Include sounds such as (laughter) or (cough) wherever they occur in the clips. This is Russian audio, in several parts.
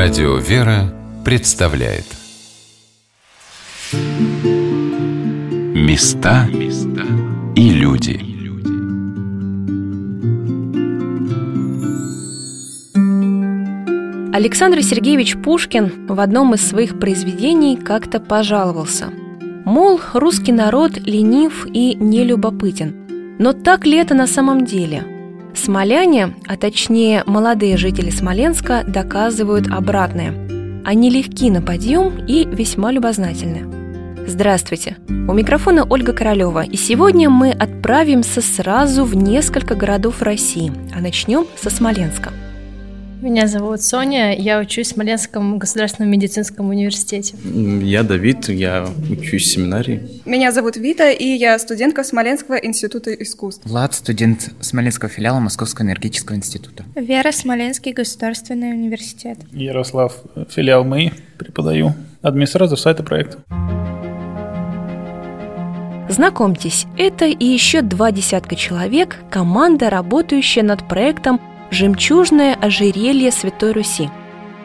Радио «Вера» представляет Места и люди Александр Сергеевич Пушкин в одном из своих произведений как-то пожаловался. Мол, русский народ ленив и нелюбопытен. Но так ли это на самом деле – Смоляне, а точнее молодые жители Смоленска, доказывают обратное. Они легки на подъем и весьма любознательны. Здравствуйте! У микрофона Ольга Королева, и сегодня мы отправимся сразу в несколько городов России, а начнем со Смоленска – меня зовут Соня, я учусь в Смоленском государственном медицинском университете. Я Давид, я учусь в семинарии. Меня зовут Вита, и я студентка Смоленского института искусств. Влад, студент Смоленского филиала Московского энергетического института. Вера, Смоленский государственный университет. Ярослав, филиал МАИ, преподаю. Администратор сайта проекта. Знакомьтесь, это и еще два десятка человек, команда, работающая над проектом «Жемчужное ожерелье Святой Руси».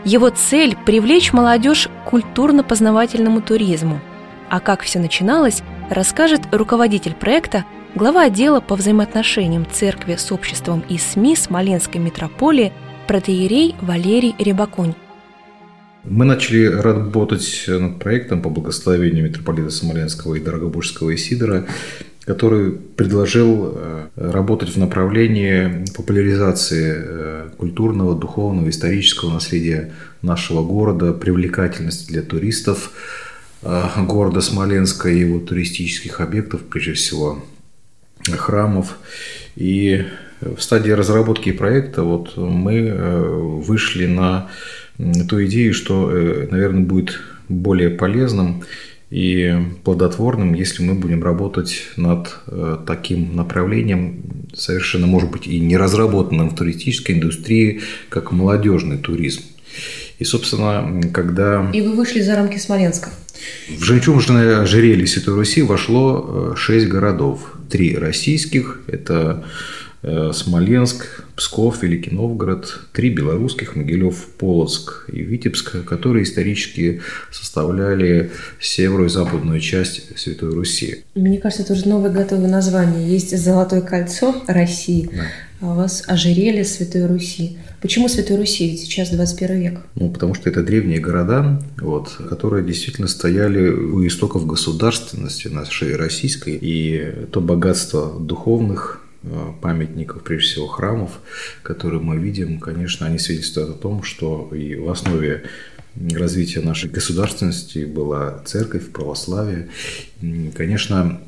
Его цель – привлечь молодежь к культурно-познавательному туризму. А как все начиналось, расскажет руководитель проекта, глава отдела по взаимоотношениям церкви с обществом и СМИ Смоленской митрополии протеерей Валерий Рябаконь. Мы начали работать над проектом по благословению митрополита Смоленского и Дорогобужского Исидора который предложил э, работать в направлении популяризации э, культурного, духовного, исторического наследия нашего города, привлекательности для туристов э, города Смоленска и его туристических объектов, прежде всего храмов. И в стадии разработки проекта вот мы вышли на ту идею, что, наверное, будет более полезным и плодотворным, если мы будем работать над э, таким направлением, совершенно, может быть, и не разработанным в туристической индустрии, как молодежный туризм. И, собственно, когда... И вы вышли за рамки Смоленска. В жемчужное ожерелье Святой Руси вошло э, шесть городов. Три российских – это Смоленск, Псков, Великий Новгород, три белорусских, Могилев, Полоцк и Витебск, которые исторически составляли северо- и западную часть Святой Руси. Мне кажется, это уже новое готовое название. Есть Золотое кольцо России, да. а у вас ожерелье Святой Руси. Почему Святой Руси? Ведь сейчас 21 век. Ну, потому что это древние города, вот, которые действительно стояли у истоков государственности нашей российской. И то богатство духовных Э, памятников, прежде всего храмов, которые мы видим, конечно, они свидетельствуют о том, что и в основе развития нашей государственности была церковь, православие. Конечно,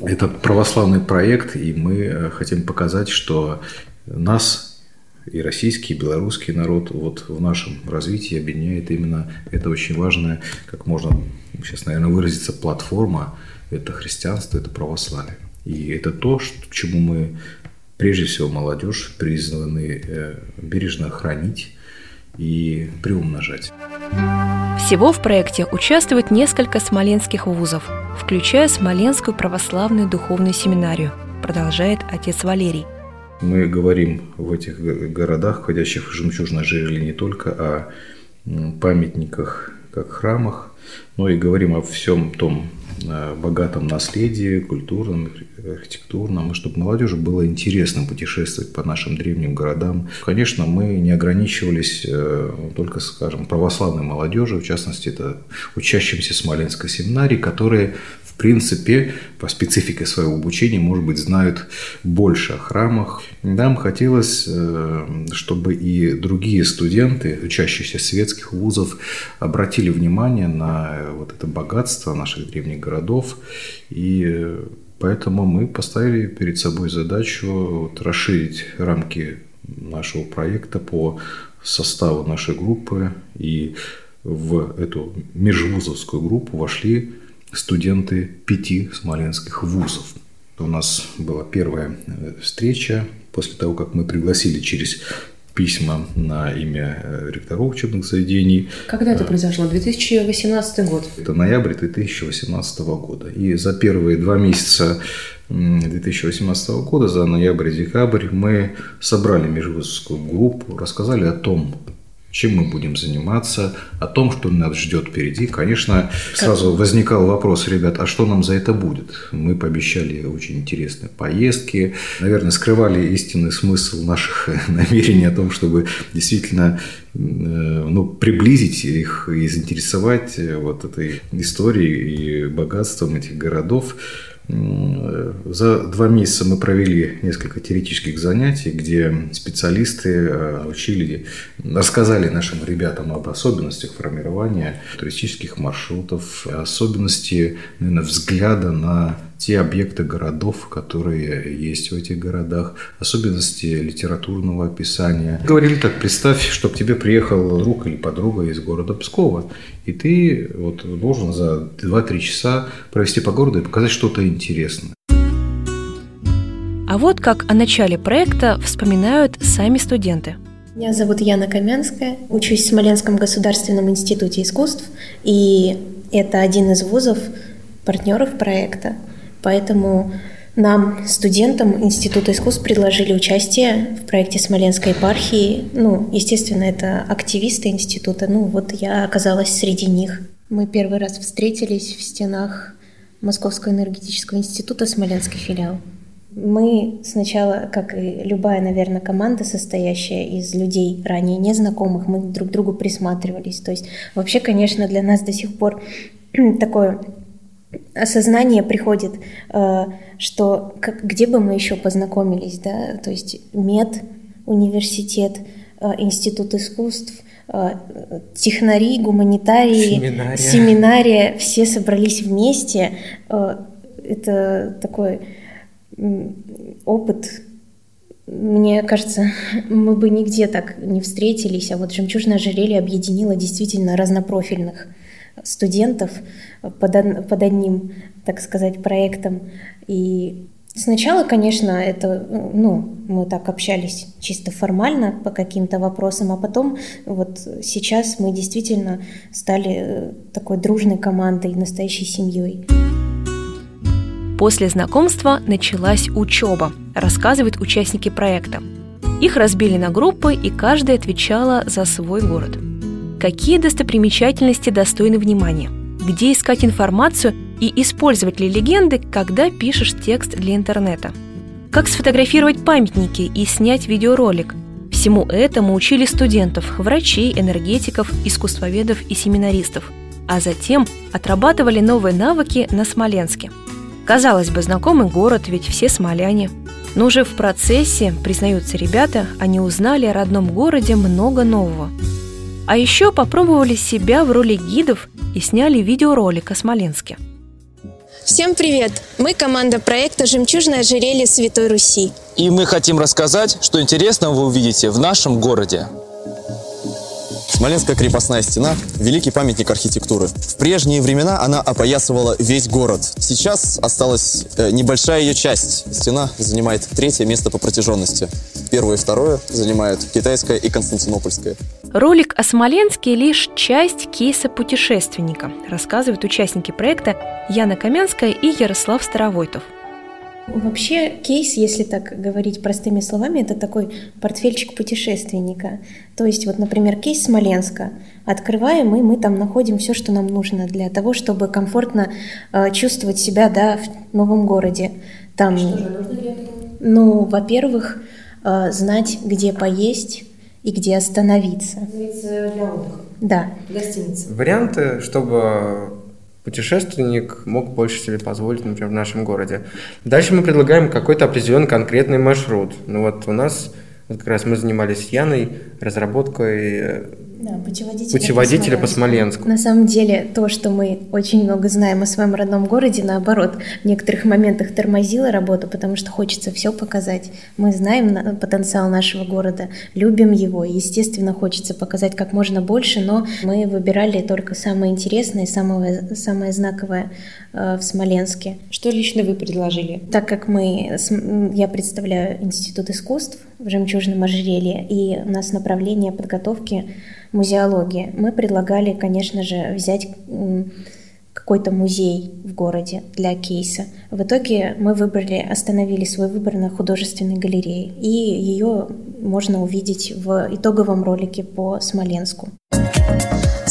это православный проект, и мы э, хотим показать, что нас и российский, и белорусский народ вот в нашем развитии объединяет именно это очень важная, как можно сейчас, наверное, выразиться, платформа. Это христианство, это православие. И это то, к чему мы, прежде всего, молодежь призваны э, бережно хранить и приумножать. Всего в проекте участвует несколько смоленских вузов, включая Смоленскую православную духовную семинарию, продолжает отец Валерий. Мы говорим в этих городах, входящих в жемчужное ожерелье, не только о памятниках, как храмах, но и говорим о всем том богатом наследии, культурном, архитектурном, и чтобы молодежи было интересно путешествовать по нашим древним городам. Конечно, мы не ограничивались э, только, скажем, православной молодежью, в частности, это учащимся Смоленской семинарии, которые принципе, по специфике своего обучения, может быть, знают больше о храмах. Нам хотелось, э, чтобы и другие студенты, учащиеся светских вузов, обратили внимание на вот это богатство наших древних городов. И поэтому мы поставили перед собой задачу вот расширить рамки нашего проекта по составу нашей группы. И в эту межвузовскую группу вошли студенты пяти смоленских вузов. У нас была первая э, встреча после того, как мы пригласили через письма на имя э, ректоров учебных заведений. Когда это произошло? 2018 год? Это ноябрь 2018 года. И за первые два месяца 2018 года, за ноябрь и декабрь, мы собрали межвузовскую группу, рассказали о том, чем мы будем заниматься, о том, что нас ждет впереди. Конечно, сразу возникал вопрос, ребят, а что нам за это будет? Мы пообещали очень интересные поездки, наверное, скрывали истинный смысл наших (laughs) намерений о том, чтобы действительно э, ну, приблизить их и заинтересовать вот этой историей и богатством этих городов. За два месяца мы провели несколько теоретических занятий, где специалисты э, учили, рассказали нашим ребятам об особенностях формирования туристических маршрутов, особенности наверное, взгляда на те объекты городов, которые есть в этих городах, особенности литературного описания. Говорили так, представь, что к тебе приехал друг или подруга из города Пскова, и ты вот должен за 2-3 часа провести по городу и показать что-то интересное. А вот как о начале проекта вспоминают сами студенты. Меня зовут Яна Каменская, учусь в Смоленском государственном институте искусств, и это один из вузов, партнеров проекта. Поэтому нам, студентам Института искусств, предложили участие в проекте Смоленской епархии. Ну, естественно, это активисты института. Ну, вот я оказалась среди них. Мы первый раз встретились в стенах Московского энергетического института Смоленский филиал. Мы сначала, как и любая, наверное, команда, состоящая из людей ранее незнакомых, мы друг к другу присматривались. То есть вообще, конечно, для нас до сих пор (clears throat) такое осознание приходит, э, что как, где бы мы еще познакомились, да, то есть мед, университет, э, институт искусств, э, технари, гуманитарии, семинария. семинария, все собрались вместе. Это такой опыт, мне кажется, (laughs) мы бы нигде так не встретились, а вот «Жемчужное ожерелье» объединило действительно разнопрофильных студентов под, под одним, так сказать, проектом. И сначала, конечно, это, ну, мы так общались чисто формально по каким-то вопросам, а потом вот сейчас мы действительно стали э, такой дружной командой, настоящей семьей. После знакомства началась учеба, рассказывают участники проекта. Их разбили на группы, и каждая отвечала за свой город – Какие достопримечательности достойны внимания? Где искать информацию и использовать ли легенды, когда пишешь текст для интернета? Как сфотографировать памятники и снять видеоролик? Всему этому учили студентов, врачей, энергетиков, искусствоведов и семинаристов, а затем отрабатывали новые навыки на Смоленске. Казалось бы, знакомый город, ведь все смоляне. Но уже в процессе, признаются ребята, они узнали о родном городе много нового – а еще попробовали себя в роли гидов и сняли видеоролик о Смоленске. Всем привет! Мы команда проекта «Жемчужное ожерелье Святой Руси». И мы хотим рассказать, что интересного вы увидите в нашем городе. Смоленская крепостная стена – великий памятник архитектуры. В прежние времена она опоясывала весь город. Сейчас осталась э, небольшая ее часть. Стена занимает третье место по протяженности. Первое и второе занимают китайская и константинопольская. Ролик о Смоленске – лишь часть кейса путешественника, рассказывают участники проекта Яна Каменская и Ярослав Старовойтов – Вообще кейс, если так говорить простыми словами, это такой портфельчик путешественника. То есть вот, например, кейс Смоленска. Открываем, и мы там находим все, что нам нужно для того, чтобы комфортно э, чувствовать себя да, в новом городе. Там, что же нужно для этого? Ну, во-первых, э, знать, где поесть и где остановиться. Для отдыха? Да. Гостиница. Варианты, чтобы путешественник мог больше себе позволить, например, в нашем городе. Дальше мы предлагаем какой-то определенный конкретный маршрут. Ну вот у нас, вот как раз мы занимались Яной разработкой э, да, путеводителя, путеводителя по, Смоленску. На самом деле, то, что мы очень много знаем о своем родном городе, наоборот, в некоторых моментах тормозило работу, потому что хочется все показать. Мы знаем потенциал нашего города, любим его, и, естественно, хочется показать как можно больше, но мы выбирали только самое интересное, самое, самое знаковое в Смоленске. Что лично вы предложили? Так как мы, я представляю Институт искусств в «Жемчужном ожерелье», и у нас направление подготовки музеологии. Мы предлагали, конечно же, взять какой-то музей в городе для кейса. В итоге мы выбрали, остановили свой выбор на художественной галерее, и ее можно увидеть в итоговом ролике по Смоленску.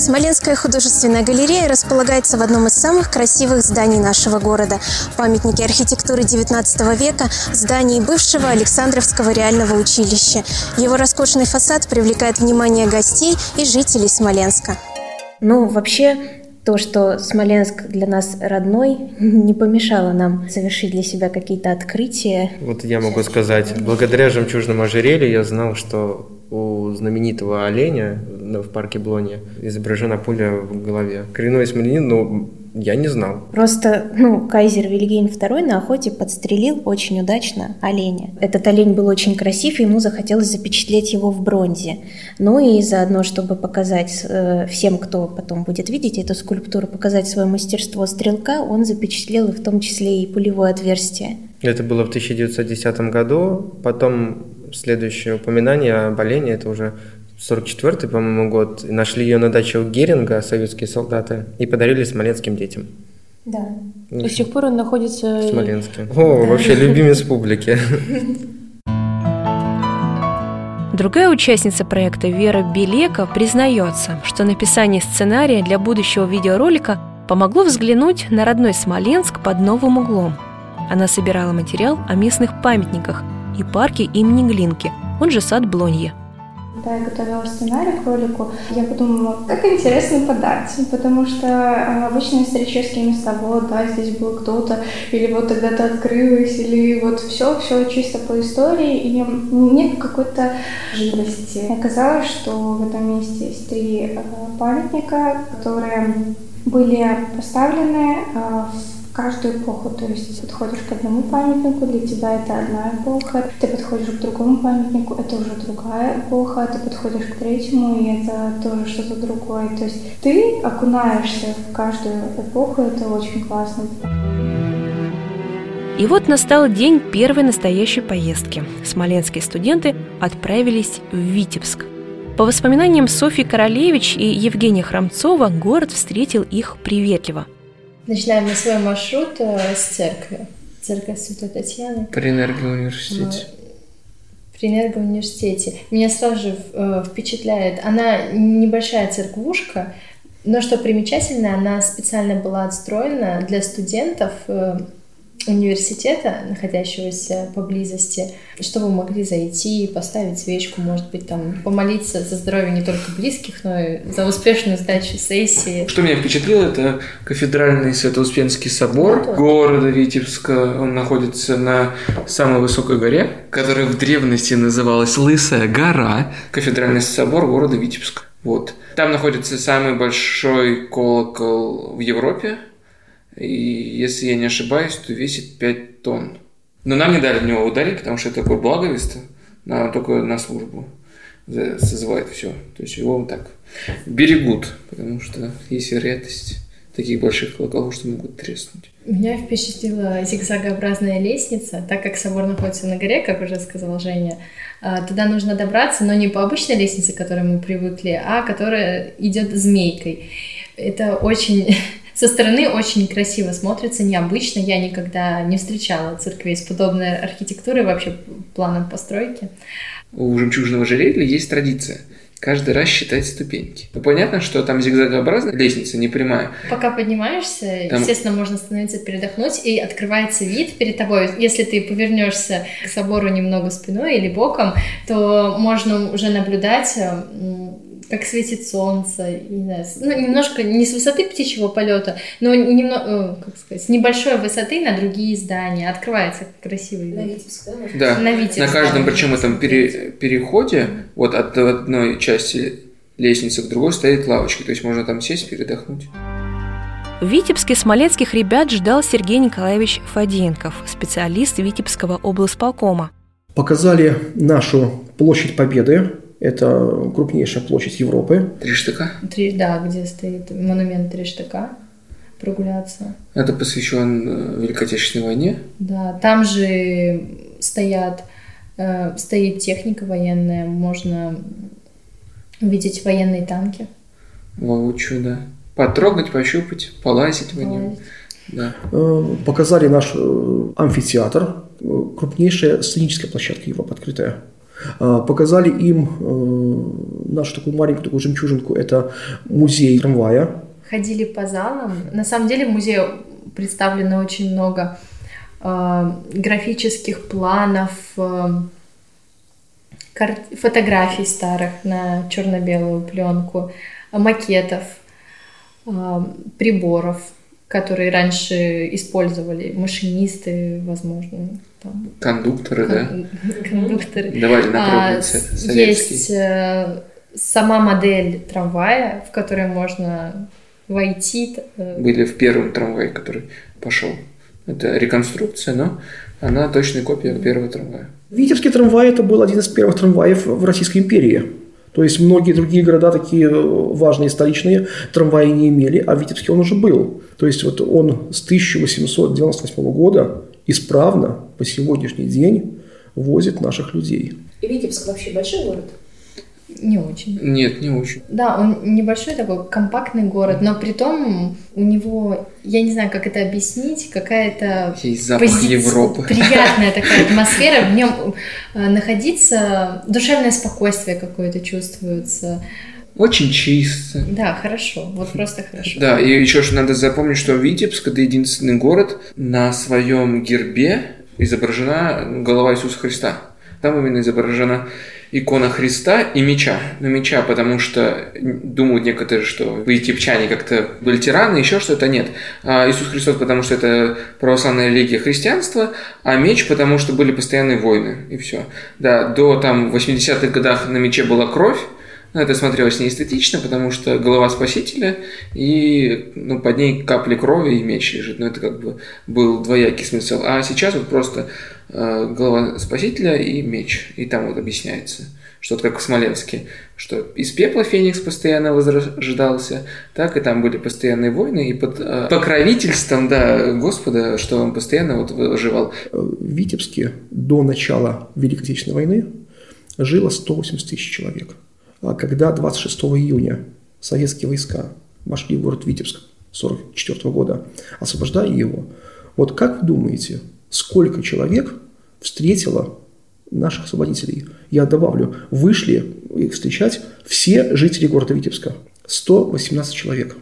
Смоленская художественная галерея располагается в одном из самых красивых зданий нашего города – памятники архитектуры XIX века, здании бывшего Александровского реального училища. Его роскошный фасад привлекает внимание гостей и жителей Смоленска. Ну, вообще, то, что Смоленск для нас родной, (laughs) не помешало нам совершить для себя какие-то открытия. Вот я могу сказать, благодаря жемчужному ожерелью я знал, что у знаменитого оленя в парке Блоне изображена пуля в голове. Коренной смоленин, но я не знал. Просто, ну, кайзер Вильгельм II на охоте подстрелил очень удачно оленя. Этот олень был очень красив, и ему захотелось запечатлеть его в бронзе. Ну и заодно, чтобы показать э, всем, кто потом будет видеть эту скульптуру, показать свое мастерство стрелка, он запечатлел в том числе и пулевое отверстие. Это было в 1910 году. Потом следующее упоминание об олене, это уже 44-й, по-моему, год. Нашли ее на даче у Геринга, советские солдаты, и подарили смоленским детям. Да. До сих пор он находится... В Смоленске. О, вообще любимец публики. Другая участница проекта Вера Белека признается, что написание сценария для будущего видеоролика помогло взглянуть на родной Смоленск под новым углом. Она собирала материал о местных памятниках и парке имени Глинки, он же сад Блонье. Когда я готовила сценарий к ролику, я подумала, как интересно подать, потому что э, обычно исторические места, вот, да, здесь был кто-то, или вот тогда-то открылось, или вот все, все чисто по истории, и нет какой-то живости. Оказалось, что в этом месте есть три э, памятника, которые были поставлены э, в каждую эпоху. То есть подходишь к одному памятнику, для тебя это одна эпоха, ты подходишь к другому памятнику, это уже другая эпоха, ты подходишь к третьему, и это тоже что-то другое. То есть ты окунаешься в каждую эпоху, это очень классно. И вот настал день первой настоящей поездки. Смоленские студенты отправились в Витебск. По воспоминаниям Софьи Королевич и Евгения Храмцова, город встретил их приветливо – Начинаем мы свой маршрут э, с церкви. Церковь Святой Татьяны. При энергоуниверситете. При энергоуниверситете. Меня сразу же э, впечатляет. Она небольшая церквушка, но что примечательно, она специально была отстроена для студентов э, университета, находящегося поблизости, чтобы могли зайти, поставить свечку, может быть, там помолиться за здоровье не только близких, но и за успешную сдачу сессии. Что меня впечатлило, это кафедральный Свято-Успенский собор да, города Витебска. Он находится на самой высокой горе, которая в древности называлась Лысая гора. Кафедральный собор города Витебска. Вот. Там находится самый большой колокол в Европе, и если я не ошибаюсь, то весит 5 тонн. Но нам не дали в него ударить, потому что это такое благовест, на, только на службу созывает все. То есть его так берегут, потому что есть вероятность таких больших колоколов, что могут треснуть. Меня впечатлила зигзагообразная лестница, так как собор находится на горе, как уже сказала Женя. А, туда нужно добраться, но не по обычной лестнице, к которой мы привыкли, а которая идет змейкой. Это очень со стороны очень красиво смотрится, необычно. Я никогда не встречала церквей с подобной архитектурой, вообще планом постройки. У жемчужного ожерелья есть традиция каждый раз считать ступеньки. Ну, понятно, что там зигзагообразная лестница, не прямая. Пока поднимаешься, там... естественно, можно остановиться, передохнуть, и открывается вид перед тобой. Если ты повернешься к собору немного спиной или боком, то можно уже наблюдать как светит солнце, не знаю, ну, немножко не с высоты птичьего полета, но немного, как сказать, с небольшой высоты на другие здания. Открывается красивый вид. На Витебск, да? Да, на, Витебск, на каждом, да, причем этом пере, переходе, вот от одной части лестницы к другой стоит лавочка, то есть можно там сесть, передохнуть. В Витебске смоленских ребят ждал Сергей Николаевич Фаденков, специалист Витебского облсполкома. Показали нашу площадь Победы, это крупнейшая площадь Европы. Три штыка? Три, да, где стоит монумент Три штыка. Прогуляться. Это посвящен э, Великой Отечественной войне? Да, там же стоят, э, стоит техника военная, можно увидеть военные танки. Воочию, да. Потрогать, пощупать, полазить в нем. Да. Э, показали наш э, амфитеатр, крупнейшая сценическая площадка Европы открытая. Показали им нашу такую маленькую такую жемчужинку, это музей трамвая. Ходили по залам. На самом деле в музее представлено очень много графических планов, фотографий старых на черно-белую пленку, макетов, приборов – которые раньше использовали машинисты, возможно. Там. Кондукторы, да? (laughs) Кондукторы. Давали на а, Есть э, сама модель трамвая, в которой можно войти. Э. Были в первом трамвае, который пошел. Это реконструкция, но она точная копия первого трамвая. Витебский трамвай – это был один из первых трамваев в Российской империи. То есть многие другие города, такие э, важные столичные, трамваи не имели, а Витебский он уже был. То есть вот он с 1898 года исправно по сегодняшний день возит наших людей. И Витебск вообще большой город? Не очень. Нет, не очень. Да, он небольшой такой компактный город, но при том у него, я не знаю, как это объяснить, какая-то пози... Европы. приятная такая атмосфера, в нем э, находиться, душевное спокойствие какое-то чувствуется. Очень чисто. Да, хорошо. Вот просто хорошо. Да, и еще же надо запомнить, что Витебск – это единственный город, на своем гербе изображена голова Иисуса Христа. Там именно изображена икона Христа и меча. Ну, меча, потому что думают некоторые, что египтяне как-то были тираны, еще что-то. Нет. А Иисус Христос, потому что это православная религия христианства, а меч, потому что были постоянные войны, и все. Да, до там 80-х годах на мече была кровь, но это смотрелось неэстетично, потому что голова спасителя, и ну, под ней капли крови и меч лежит. Но это как бы был двоякий смысл. А сейчас вот просто э, голова спасителя и меч. И там вот объясняется, что вот как в Смоленске, что из пепла Феникс постоянно возрождался, так и там были постоянные войны, и под э, покровительством да, Господа, что он постоянно вот выживал. В Витебске до начала Великой Отечественной войны жило 180 тысяч человек – когда 26 июня советские войска вошли в город Витебск 1944 года, освобождая его, вот как вы думаете, сколько человек встретило наших освободителей? Я добавлю, вышли их встречать все жители города Витебска. 118 человек.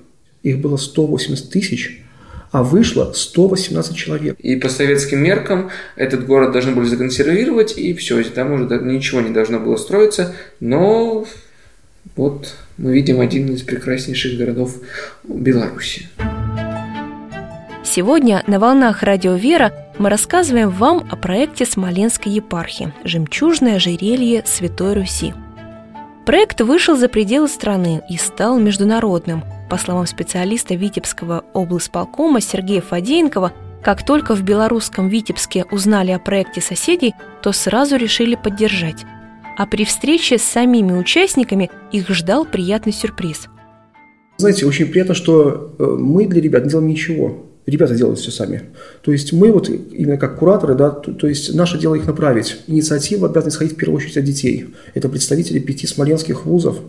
Их было 180 тысяч, а вышло 118 человек. И по советским меркам этот город должны были законсервировать, и все, там уже ничего не должно было строиться, но вот мы видим один из прекраснейших городов Беларуси. Сегодня на волнах Радио Вера мы рассказываем вам о проекте Смоленской епархии «Жемчужное ожерелье Святой Руси». Проект вышел за пределы страны и стал международным. По словам специалиста Витебского облсполкома Сергея Фадеенкова, как только в белорусском Витебске узнали о проекте соседей, то сразу решили поддержать а при встрече с самими участниками их ждал приятный сюрприз. Знаете, очень приятно, что э, мы для ребят не делаем ничего. Ребята делают все сами. То есть мы вот именно как кураторы, да, то, то есть наше дело их направить. Инициатива обязана исходить в первую очередь от детей. Это представители пяти смоленских вузов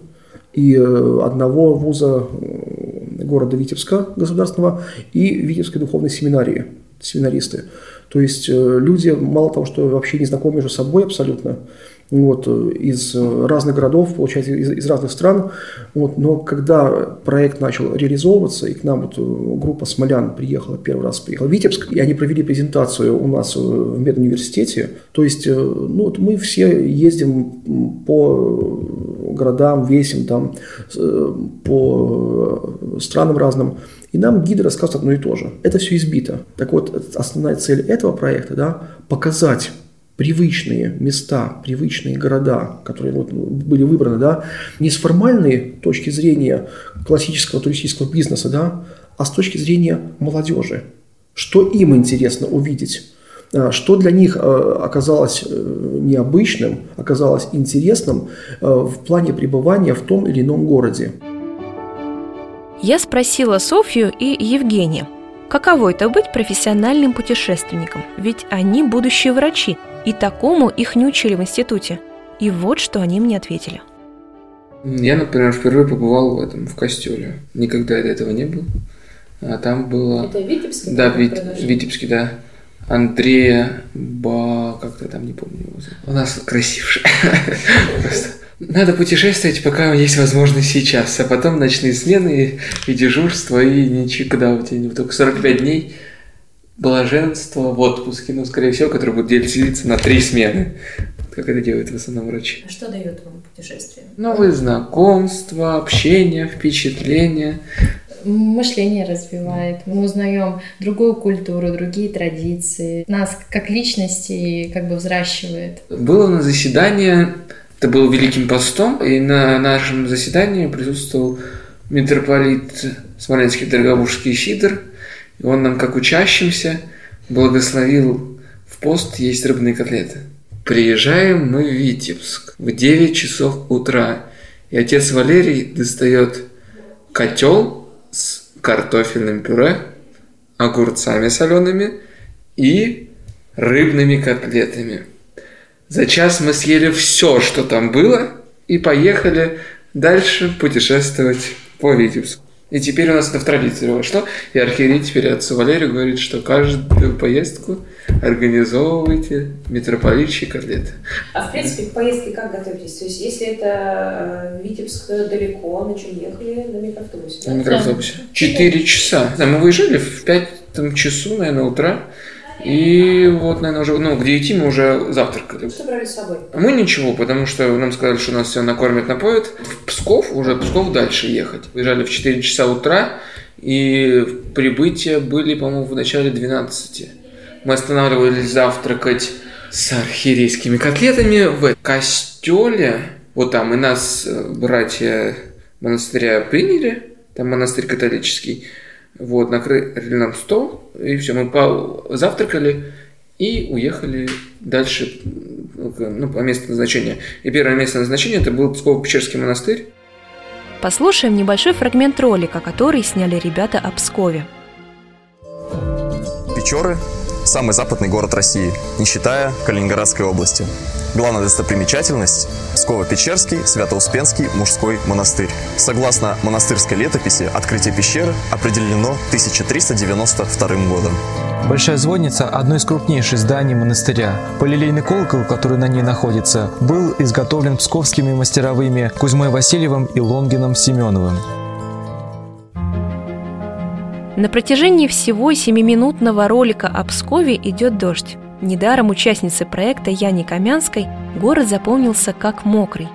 и э, одного вуза э, города Витебска государственного и Витебской духовной семинарии, семинаристы. То есть люди мало того, что вообще не знакомы между собой абсолютно, вот, из разных городов, получается, из, из разных стран. Вот, но когда проект начал реализовываться, и к нам вот группа смолян приехала, первый раз приехала в Витебск, и они провели презентацию у нас в медуниверситете, то есть ну, вот мы все ездим по городам, весим там, по странам разным, и нам гиды рассказывают одно и то же. Это все избито. Так вот, основная цель этого проекта, да, показать привычные места, привычные города, которые вот были выбраны, да, не с формальной точки зрения классического туристического бизнеса, да, а с точки зрения молодежи. Что им интересно увидеть? А, что для них а, оказалось э, необычным, оказалось интересным э, в плане пребывания в том или ином городе? Я спросила Софью и Евгения, каково это быть профессиональным путешественником, ведь они будущие врачи – и такому их не учили в институте. И вот что они мне ответили. Я, например, впервые побывал в этом, в костеле. Никогда до этого не был. А там было... Это Витебский? Да, Вит... Витебский, да. Андрея Ба... Как-то там, не помню его. У нас красивше. (laughs) Просто надо путешествовать, пока есть возможность сейчас, а потом ночные смены и дежурство, и никуда у тебя не... Только 45 дней блаженство в отпуске, ну, скорее всего, который будет делиться на три смены, как это делают в основном врачи. А что дает вам путешествие? Новые знакомства, общение, впечатления. Мышление развивает, мы узнаем другую культуру, другие традиции. Нас как личности как бы взращивает. Было у нас заседание, это было Великим постом, и на нашем заседании присутствовал митрополит Смоленский Дорогобужский Сидор, и он нам, как учащимся, благословил в пост есть рыбные котлеты. Приезжаем мы в Витебск в 9 часов утра, и отец Валерий достает котел с картофельным пюре, огурцами солеными и рыбными котлетами. За час мы съели все, что там было, и поехали дальше путешествовать по Витебску. И теперь у нас это в традиции вошло. И архиерей теперь отцу Валерию говорит, что каждую поездку организовывайте митрополитчие котлеты. А в принципе к поездке как готовитесь? То есть если это э, Витебск далеко, на чем ехали? На микроавтобусе? Да? На микроавтобусе. Четыре часа. Да, мы выезжали в пятом часу, наверное, утра. И вот, наверное, уже, ну, к 9 мы уже завтракали. Что брали с собой? Мы ничего, потому что нам сказали, что нас все накормят, напоят. В Псков, уже в Псков дальше ехать. Выезжали в 4 часа утра, и прибытие были, по-моему, в начале 12. Мы останавливались завтракать с архиерейскими котлетами в костеле. Вот там и нас братья монастыря приняли, там монастырь католический. Вот, накрыли нам стол, и все, мы завтракали и уехали дальше ну, по месту назначения. И первое место назначения это был Псково-Печерский монастырь. Послушаем небольшой фрагмент ролика, который сняли ребята о Пскове. Печоры – самый западный город России, не считая Калининградской области. Главная достопримечательность – Псково-Печерский Свято-Успенский мужской монастырь. Согласно монастырской летописи, открытие пещеры определено 1392 годом. Большая звонница – одно из крупнейших зданий монастыря. Полилейный колокол, который на ней находится, был изготовлен псковскими мастеровыми Кузьмой Васильевым и Лонгином Семеновым. На протяжении всего семиминутного ролика о Пскове идет дождь. Недаром участницы проекта Яне Камянской город запомнился как мокрый.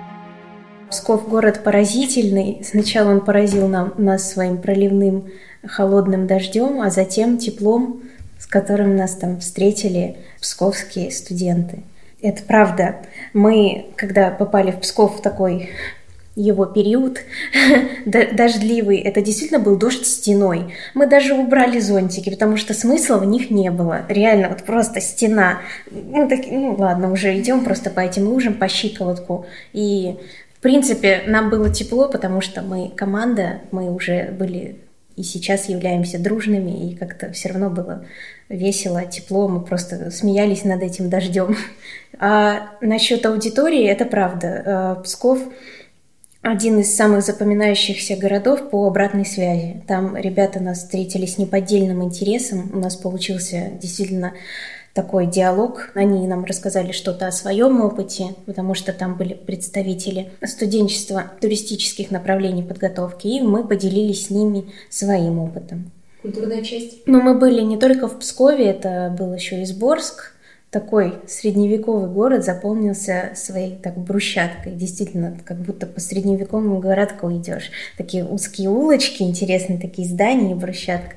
Псков город поразительный. Сначала он поразил нам, нас своим проливным холодным дождем, а затем теплом, с которым нас там встретили псковские студенты. Это правда. Мы, когда попали в Псков такой его период (laughs) дождливый, это действительно был дождь стеной. Мы даже убрали зонтики, потому что смысла в них не было. Реально, вот просто стена. Ну, так, ну ладно, уже идем просто по этим лужам, по щиколотку. И, в принципе, нам было тепло, потому что мы команда, мы уже были и сейчас являемся дружными, и как-то все равно было весело, тепло, мы просто смеялись над этим дождем. (laughs) А насчет аудитории, это правда. Э, Псков один из самых запоминающихся городов по обратной связи. Там ребята нас встретили с неподдельным интересом. У нас получился действительно такой диалог. Они нам рассказали что-то о своем опыте, потому что там были представители студенчества туристических направлений подготовки, и мы поделились с ними своим опытом. Культурная часть? Но мы были не только в Пскове, это был еще и Сборск, такой средневековый город запомнился своей так брусчаткой. Действительно, как будто по средневековому городку идешь. Такие узкие улочки, интересные такие здания и брусчатка.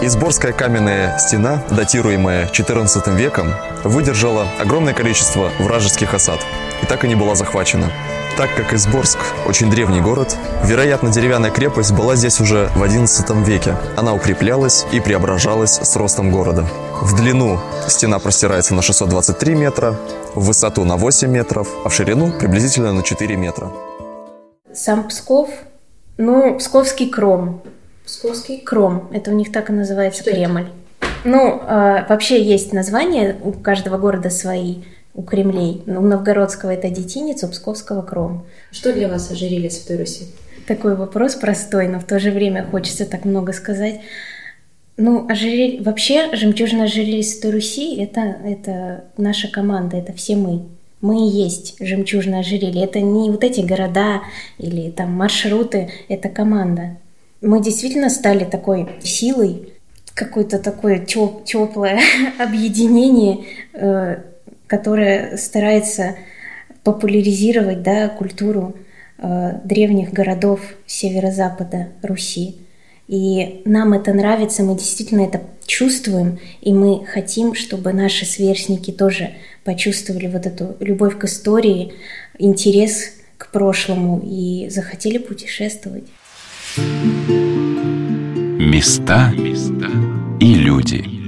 Изборская каменная стена, датируемая XIV веком, выдержала огромное количество вражеских осад и так и не была захвачена. Так как Изборск – очень древний город, вероятно, деревянная крепость была здесь уже в XI веке. Она укреплялась и преображалась с ростом города. В длину стена простирается на 623 метра, в высоту на 8 метров, а в ширину приблизительно на 4 метра. Сам Псков, ну, Псковский кром. Псковский? Кром, это у них так и называется Что Кремль. Ну, э, вообще есть названия, у каждого города свои у Кремлей. Ну, у Новгородского это детинец, у Псковского кром. Что для вас ожерелье Святой Руси? Такой вопрос простой, но в то же время хочется так много сказать. Ну, ожерелье... вообще жемчужное ожерелье Святой Руси это, это наша команда, это все мы. Мы и есть жемчужное ожерелье. Это не вот эти города или там маршруты, это команда. Мы действительно стали такой силой, какое-то такое теплое (laughs) объединение, э, которое старается популяризировать да, культуру э, древних городов северо-запада Руси. И нам это нравится, мы действительно это чувствуем, и мы хотим, чтобы наши сверстники тоже почувствовали вот эту любовь к истории, интерес к прошлому и захотели путешествовать. Места и люди.